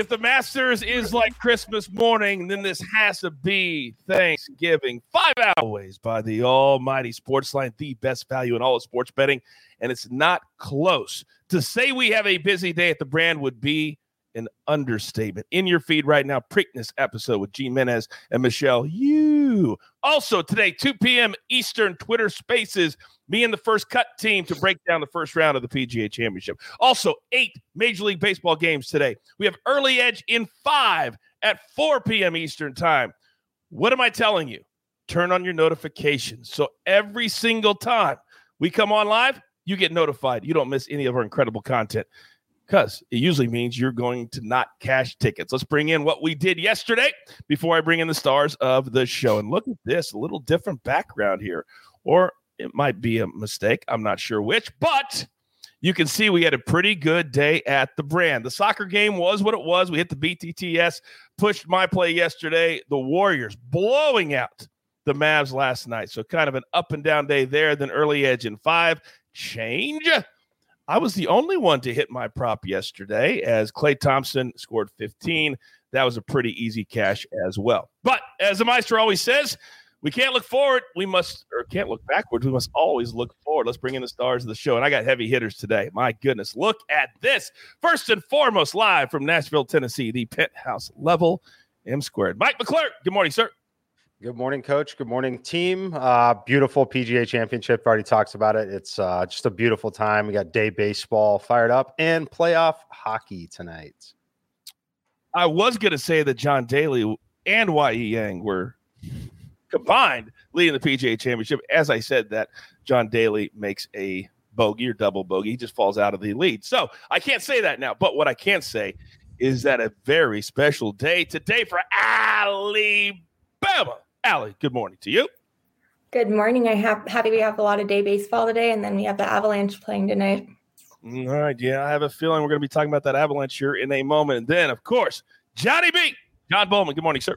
If the Masters is like Christmas morning, then this has to be Thanksgiving. Five hours by the almighty Sportsline, the best value in all of sports betting, and it's not close. To say we have a busy day at the brand would be an understatement. In your feed right now, Preakness episode with Gene Menez and Michelle Yu. Also today, 2 p.m. Eastern Twitter Spaces, me and the first cut team to break down the first round of the PGA Championship. Also, eight Major League Baseball games today. We have early edge in five at 4 p.m. Eastern Time. What am I telling you? Turn on your notifications. So every single time we come on live, you get notified. You don't miss any of our incredible content because it usually means you're going to not cash tickets. Let's bring in what we did yesterday before I bring in the stars of the show. And look at this, a little different background here, or it might be a mistake. I'm not sure which, but you can see we had a pretty good day at the brand. The soccer game was what it was. We hit the BTTS, pushed my play yesterday. The Warriors blowing out the Mavs last night. So kind of an up and down day there. Then early edge in five. Change. I was the only one to hit my prop yesterday as Klay Thompson scored 15. That was a pretty easy cash as well. But as the Meister always says, we can't look forward. We must, or can't look backwards. We must always look forward. Let's bring in the stars of the show. And I got heavy hitters today. My goodness. Look at this. First and foremost, live from Nashville, Tennessee, the penthouse level M squared. Mike McClure. Good morning, sir. Good morning, coach. Good morning, team. Uh, beautiful PGA championship. Already talks about it. It's uh, just a beautiful time. We got day baseball fired up and playoff hockey tonight. I was going to say that John Daly and Y.E. Yang were combined leading the PGA championship. As I said, that John Daly makes a bogey or double bogey. He just falls out of the lead. So I can't say that now. But what I can say is that a very special day today for Alabama. Allie, good morning to you. Good morning. I have happy we have a lot of day baseball today, and then we have the Avalanche playing tonight. All right. Yeah, I have a feeling we're going to be talking about that Avalanche here in a moment. And then, of course, Johnny B. John Bollman. Good morning, sir.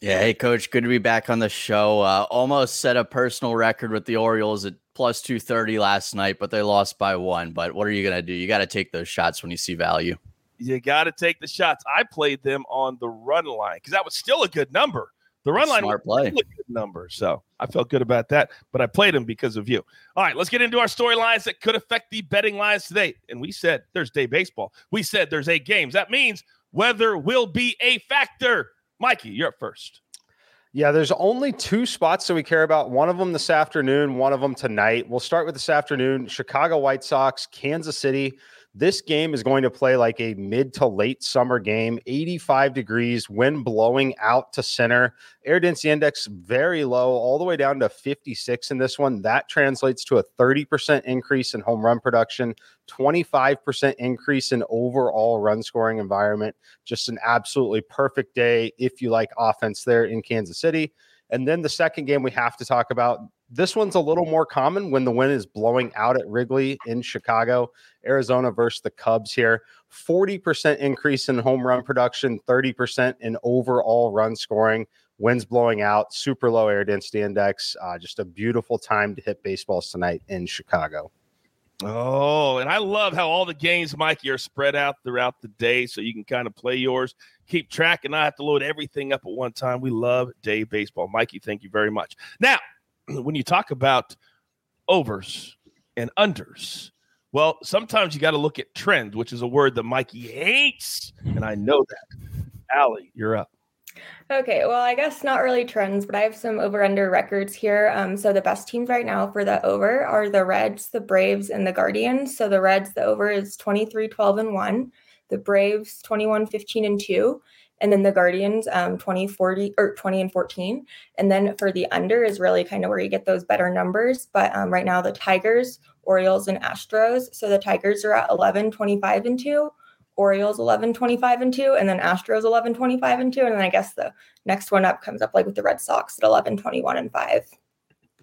Yeah. Hey, coach. Good to be back on the show. Uh, almost set a personal record with the Orioles at plus 230 last night, but they lost by one. But what are you going to do? You got to take those shots when you see value. You got to take the shots. I played them on the run line because that was still a good number. The run line Smart play. good number. So I felt good about that, but I played him because of you. All right, let's get into our storylines that could affect the betting lines today. And we said there's day baseball. We said there's eight games. That means weather will be a factor. Mikey, you're up first. Yeah, there's only two spots that we care about. One of them this afternoon, one of them tonight. We'll start with this afternoon Chicago White Sox, Kansas City. This game is going to play like a mid to late summer game, 85 degrees, wind blowing out to center. Air density index very low, all the way down to 56 in this one. That translates to a 30% increase in home run production, 25% increase in overall run scoring environment. Just an absolutely perfect day if you like offense there in Kansas City. And then the second game we have to talk about this one's a little more common when the wind is blowing out at Wrigley in Chicago, Arizona versus the Cubs here. 40% increase in home run production, 30% in overall run scoring. Winds blowing out, super low air density index. Uh, just a beautiful time to hit baseballs tonight in Chicago. Oh, and I love how all the games, Mikey, are spread out throughout the day so you can kind of play yours, keep track, and not have to load everything up at one time. We love day baseball. Mikey, thank you very much. Now, when you talk about overs and unders, well, sometimes you got to look at trend, which is a word that Mikey hates, and I know that. Allie, you're up. Okay, well, I guess not really trends, but I have some over under records here. Um, so the best teams right now for the over are the Reds, the Braves, and the Guardians. So the Reds, the over is 23 12 and 1, the Braves 21 15 and 2, and then the Guardians um 20 40 or 20 and 14 and then for the under is really kind of where you get those better numbers but um, right now the Tigers Orioles and Astros. So the Tigers are at 11 25 and 2 Orioles 11 25 and 2 and then Astros 11 25 and 2 and then I guess the next one up comes up like with the Red Sox at 11 21 and 5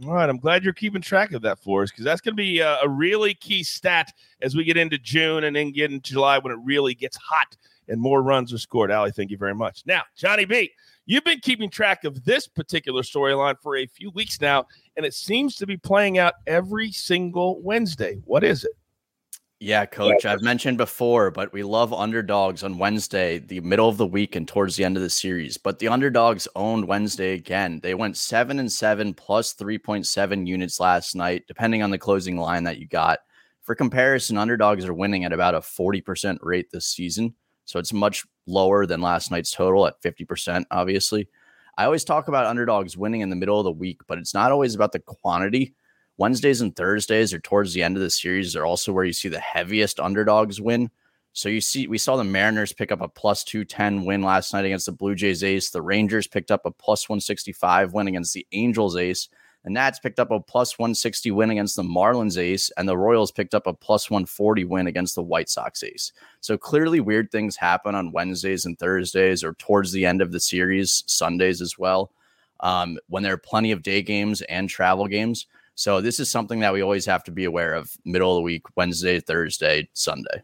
all right, I'm glad you're keeping track of that for us because that's going to be a, a, really key stat as we get into June and then get into July when it really gets hot and more runs are scored. Allie, thank you very much. Now, Johnny B, you've been keeping track of this particular storyline for a few weeks now, and it seems to be playing out every single Wednesday. What is it? Yeah, coach, I've mentioned before, but we love underdogs on Wednesday, the middle of the week and towards the end of the series. But the underdogs owned Wednesday again. They went 7 and 7 plus 3.7 units last night, depending on the closing line that you got. For comparison, underdogs are winning at about a 40% rate this season. So it's much lower than last night's total at 50%, obviously. I always talk about underdogs winning in the middle of the week, but it's not always about the quantity Wednesdays and Thursdays or towards the end of the series are also where you see the heaviest underdogs win. So you see, we saw the Mariners pick up a plus 210 win last night against the Blue Jays ace. The Rangers picked up a plus 165 win against the Angels ace. The Nats picked up a plus 160 win against the Marlins ace. And the Royals picked up a plus 140 win against the White Sox ace. So clearly, weird things happen on Wednesdays and Thursdays or towards the end of the series, Sundays as well, um, when there are plenty of day games and travel games. So this is something that we always have to be aware of middle of the week, Wednesday, Thursday, Sunday.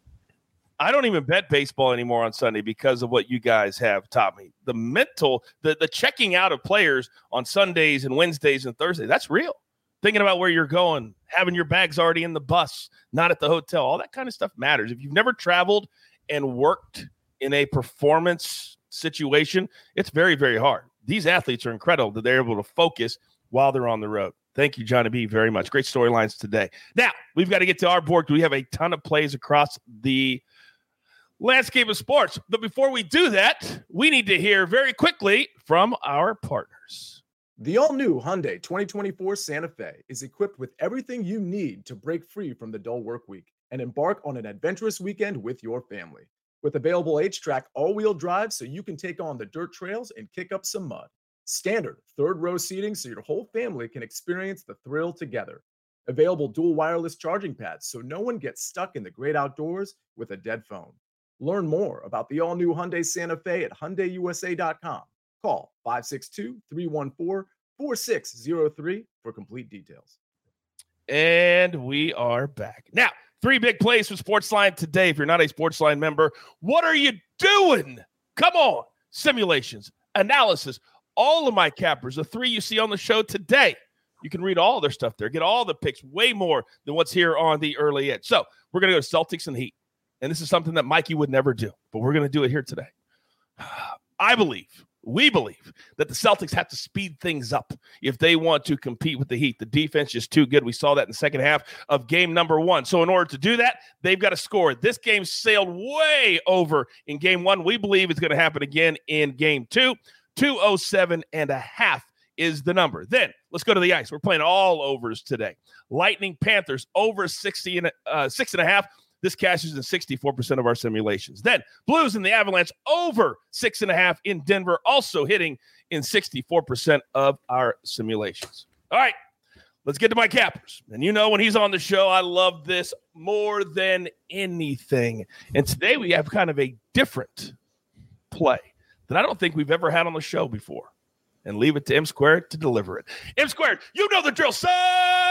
I don't even bet baseball anymore on Sunday because of what you guys have taught me. The mental, the, the checking out of players on Sundays and Wednesdays and Thursdays, that's real. Thinking about where you're going, having your bags already in the bus, not at the hotel, all that kind of stuff matters. If you've never traveled and worked in a performance situation, it's very, very hard. These athletes are incredible that they're able to focus while they're on the road. Thank you, Johnny B, very much. Great storylines today. Now, we've got to get to our board. We have a ton of plays across the landscape of sports. But before we do that, we need to hear very quickly from our partners. The all new Hyundai 2024 Santa Fe is equipped with everything you need to break free from the dull work week and embark on an adventurous weekend with your family. With available HTRAC all wheel drive so you can take on the dirt trails and kick up some mud. Standard third row seating so your whole family can experience the thrill together. Available dual wireless charging pads so no one gets stuck in the great outdoors with a dead phone. Learn more about the all new Hyundai Santa Fe at HyundaiUSA.com. Call 562-314-4603 for complete details. And we are back. Now, three big plays for Sportsline today. If you're not a Sportsline member, what are you doing? Come on. Simulations, analysis, all of my cappers, the three you see on the show today. You can read all their stuff there, get all the picks, way more than what's here on the early edge. So we're going to go to Celtics and Heat. And this is something that Mikey would never do, but we're going to do it here today. I believe, we believe that the Celtics have to speed things up if they want to compete with the Heat. The defense is too good. We saw that in the second half of game number one. So, in order to do that, they've got to score. This game sailed way over in game one. We believe it's going to happen again in game two. 207 and a half is the number. Then let's go to the ice. We're playing all overs today. Lightning Panthers over 60 and uh, six and a half. This cashes in 64% of our simulations. Then Blues and the Avalanche over six and a half in Denver, also hitting in 64% of our simulations. All right, let's get to my cappers. And you know, when he's on the show, I love this more than anything. And today we have kind of a different play that I don't think we've ever had on the show before. And leave it to M Squared to deliver it. M Squared, you know the drill, son.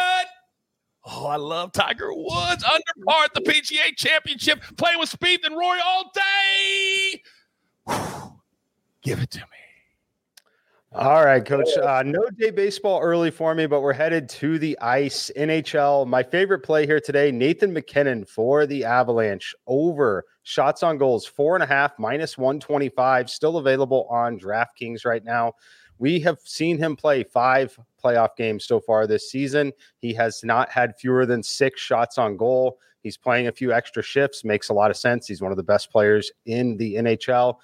Oh, I love Tiger Woods under par at the PGA Championship, playing with Spieth and Rory all day. Give it to me. All right, coach. Uh, no day baseball early for me, but we're headed to the ice. NHL. My favorite play here today Nathan MacKinnon for the Avalanche over shots on goals, four and a half, minus 125, still available on DraftKings right now. We have seen him play five playoff games so far this season. He has not had fewer than six shots on goal. He's playing a few extra shifts, makes a lot of sense. He's one of the best players in the NHL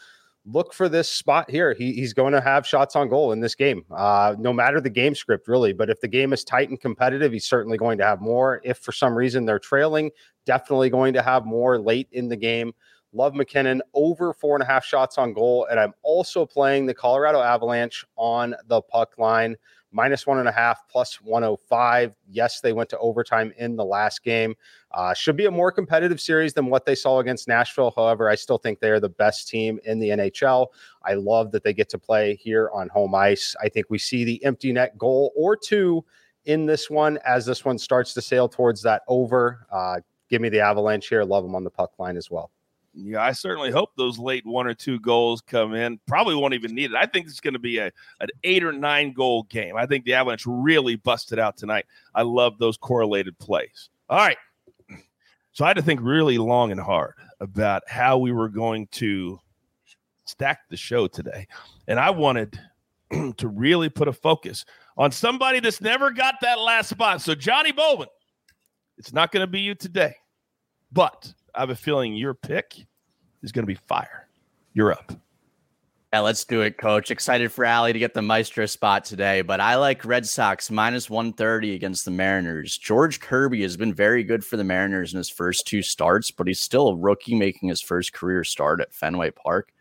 look for this spot here. He, he's going to have shots on goal in this game, uh, no matter the game script, really. But if the game is tight and competitive, he's certainly going to have more. If for some reason they're trailing, definitely going to have more late in the game. Love MacKinnon over four and a half shots on goal. And I'm also playing the Colorado Avalanche on the puck line minus one and a half, plus 105. Yes, they went to overtime in the last game. Uh, should be a more competitive series than what they saw against Nashville. However, I still think they're the best team in the NHL. I love that they get to play here on home ice. I think we see the empty net goal or two in this one as this one starts to sail towards that over. Uh, give me the Avalanche here. Love them on the puck line as well. Yeah, I certainly hope those late one or two goals come in. Probably won't even need it. I think it's going to be a an eight or nine goal game. I think the Avalanche really busted out tonight. I love those correlated plays. All right. So I had to think really long and hard about how we were going to stack the show today. And I wanted to really put a focus on somebody that's never got that last spot. So, Johnny Bollman, it's not going to be you today, but I have a feeling your pick is going to be fire. You're up. Yeah, let's do it, coach. Excited for Allie to get the Maestro spot today, but I like Red Sox minus 130 against the Mariners. George Kirby has been very good for the Mariners in his first two starts, but he's still a rookie making his first career start at Fenway Park.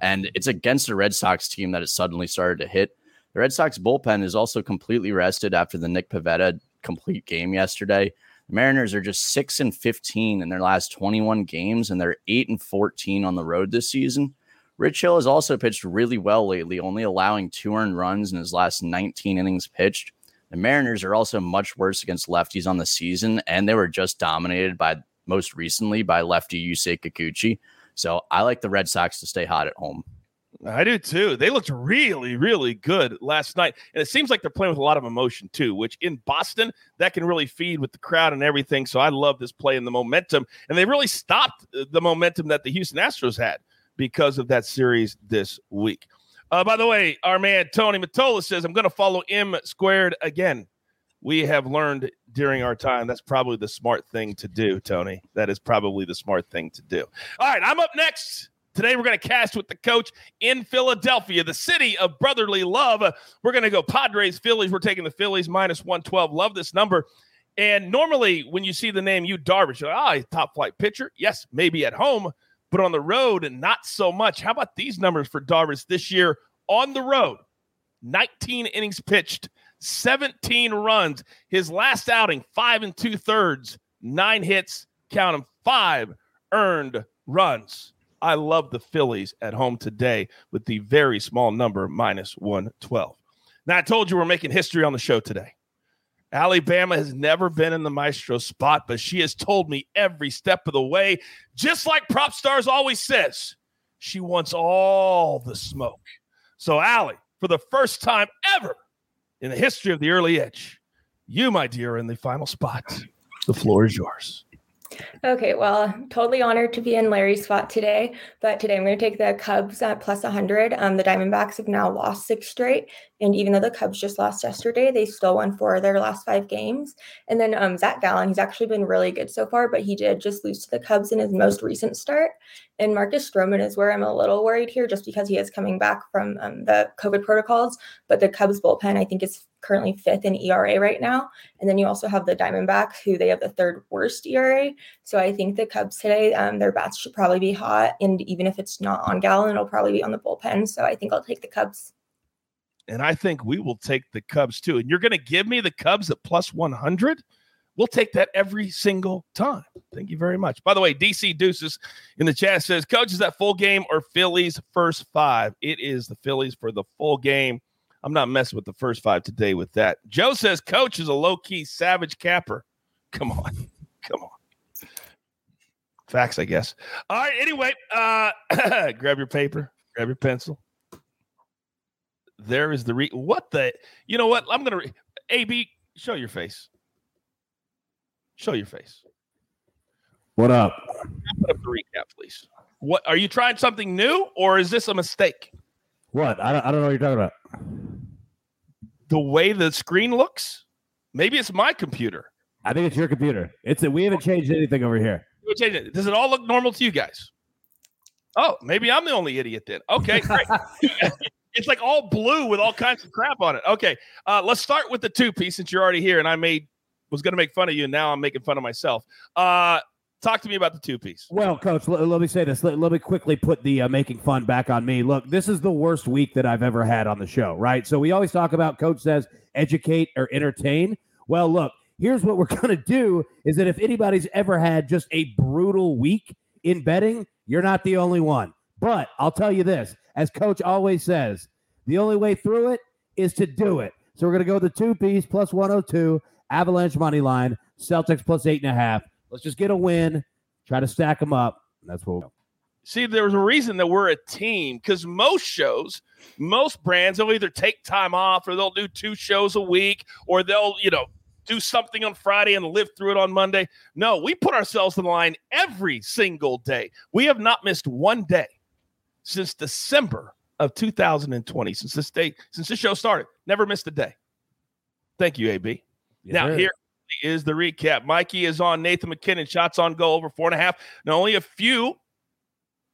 And it's against a Red Sox team that has suddenly started to hit. The Red Sox bullpen is also completely rested after the Nick Pivetta complete game yesterday. The Mariners are just 6 and 15 in their last 21 games, and they're 8 and 14 on the road this season. Rich Hill has also pitched really well lately, only allowing two earned runs in his last 19 innings pitched. The Mariners are also much worse against lefties on the season, and they were just dominated by most recently by lefty Yusei Kikuchi. So I like the Red Sox to stay hot at home. I do too. They looked really, really good last night. And it seems like they're playing with a lot of emotion too, which in Boston, that can really feed with the crowd and everything. So I love this play and the momentum. And they really stopped the momentum that the Houston Astros had because of that series this week. Uh, by the way, our man Tony Matola says, I'm going to follow M squared again. We have learned during our time that's probably the smart thing to do, Tony. That is probably the smart thing to do. All right, I'm up next. Today, we're going to cast with the coach in Philadelphia, the city of brotherly love. We're going to go Padres, Phillies. We're taking the Phillies minus 112. Love this number. And normally, when you see the name Yu Darvish, you're like, oh, top flight pitcher. Yes, maybe at home, but on the road, and not so much. How about these numbers for Darvish this year on the road? 19 innings pitched, 17 runs. His last outing, five and two thirds, nine hits, count them, five earned runs. I love the Phillies at home today with the very small number minus 112. Now, I told you we're making history on the show today. Alabama has never been in the maestro spot, but she has told me every step of the way, just like Prop Stars always says, she wants all the smoke. So, Allie, for the first time ever in the history of the early edge, you, my dear, are in the final spot. The floor is yours. Okay, well, totally honored to be in Larry's spot today. But today I'm going to take the Cubs at plus 100. Um, the Diamondbacks have now lost six straight. And even though the Cubs just lost yesterday, they still won four of their last five games. And then um, Zac Gallen, he's actually been really good so far, but he did just lose to the Cubs in his most recent start. And Marcus Stroman is where I'm a little worried here just because he is coming back from um, the COVID protocols. But the Cubs bullpen, I think, is currently fifth in ERA right now. And then you also have the Diamondbacks, who they have the third worst ERA. So I think the Cubs today, um, their bats should probably be hot. And even if it's not on Gallen, it'll probably be on the bullpen. So I think I'll take the Cubs and I think we will take the Cubs too. And you're going to give me the Cubs at plus 100? We'll take that every single time. Thank you very much. By the way, DC Deuces in the chat says, Coach, is that full game or Phillies first five? It is the Phillies for the full game. I'm not messing with the first five today with that. Joe says, Coach is a low key savage capper. Come on. Come on. Facts, I guess. All right. Anyway, uh, grab your paper, grab your pencil there is the re. What the? You know what? I'm gonna. Re- AB, show your face. Show your face. What up? Put up the recap, please. What are you trying something new, or is this a mistake? What? I don't, I don't know what you're talking about. The way the screen looks. Maybe it's my computer. I think it's your computer. It's a, we haven't changed anything over here. Does it all look normal to you guys? Oh, maybe I'm the only idiot then. Okay, great. It's like all blue with all kinds of crap on it. Okay, uh, let's start with the two piece since you're already here, and I made was going to make fun of you, and now I'm making fun of myself. Uh, Talk to me about the two piece. Well, coach, let, let me say this. Let, let me quickly put the uh, making fun back on me. Look, this is the worst week that I've ever had on the show, right? So we always talk about coach says educate or entertain. Well, look, here's what we're going to do is that if anybody's ever had just a brutal week in betting, you're not the only one. But I'll tell you this, as coach always says, the only way through it is to do it. So we're going to go the two piece plus 102, Avalanche money line, Celtics plus eight and a half. Let's just get a win, try to stack them up. That's what See, there's a reason that we're a team because most shows, most brands, they'll either take time off or they'll do two shows a week or they'll, you know, do something on Friday and live through it on Monday. No, we put ourselves in line every single day. We have not missed one day since December of 2020, since this day, since this show started. Never missed a day. Thank you, AB. Yes, now, sir. here is the recap. Mikey is on Nathan MacKinnon, shots on goal over four and a half. Now, only a few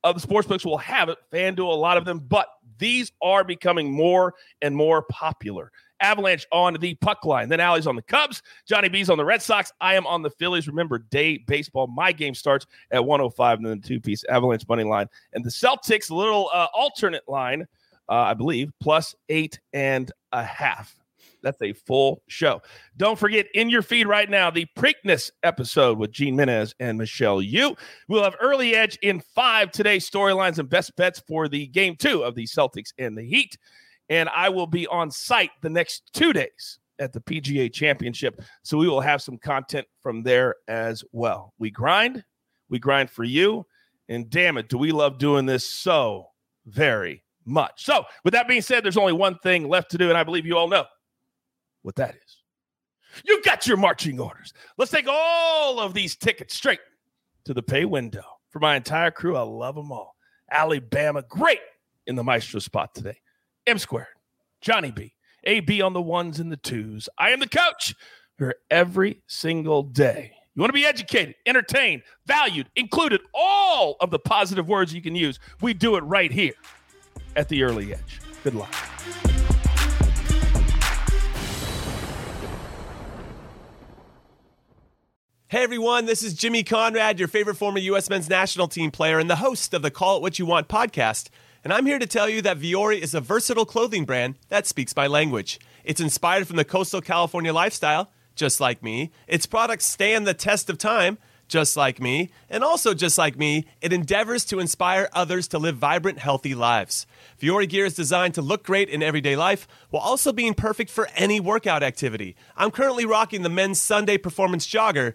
of the sportsbooks will have it. FanDuel, a lot of them, but these are becoming more and more popular. Avalanche on the puck line. Then Allie's on the Cubs. Johnny B's on the Red Sox. I am on the Phillies. Remember, day baseball. My game starts at 105 and then the two piece Avalanche money line. And the Celtics, little uh, alternate line, uh, I believe, plus eight and a half. That's a full show. Don't forget in your feed right now the Preakness episode with Gene Menez and Michelle Yu. We'll have early edge in five today's storylines and best bets for the game two of the Celtics and the Heat. And I will be on site the next two days at the PGA Championship. So we will have some content from there as well. We grind, we grind for you. And damn it, do we love doing this so very much. So, with that being said, there's only one thing left to do, and I believe you all know what that is. You got your marching orders. Let's take all of these tickets straight to the pay window. For my entire crew, I love them all. Alabama, great in the maestro spot today. M squared, Johnny B, AB on the ones and the twos. I am the coach here every single day. You want to be educated, entertained, valued, included, all of the positive words you can use. We do it right here at the early edge. Good luck. Hey everyone, this is Jimmy Conrad, your favorite former U.S. men's national team player and the host of the Call It What You Want podcast. And I'm here to tell you that Vuori is a versatile clothing brand that speaks my language. It's inspired from the coastal California lifestyle, just like me. Its products stand the test of time, just like me. And also, just like me, it endeavors to inspire others to live vibrant, healthy lives. Vuori gear is designed to look great in everyday life while also being perfect for any workout activity. I'm currently rocking the men's Sunday performance jogger,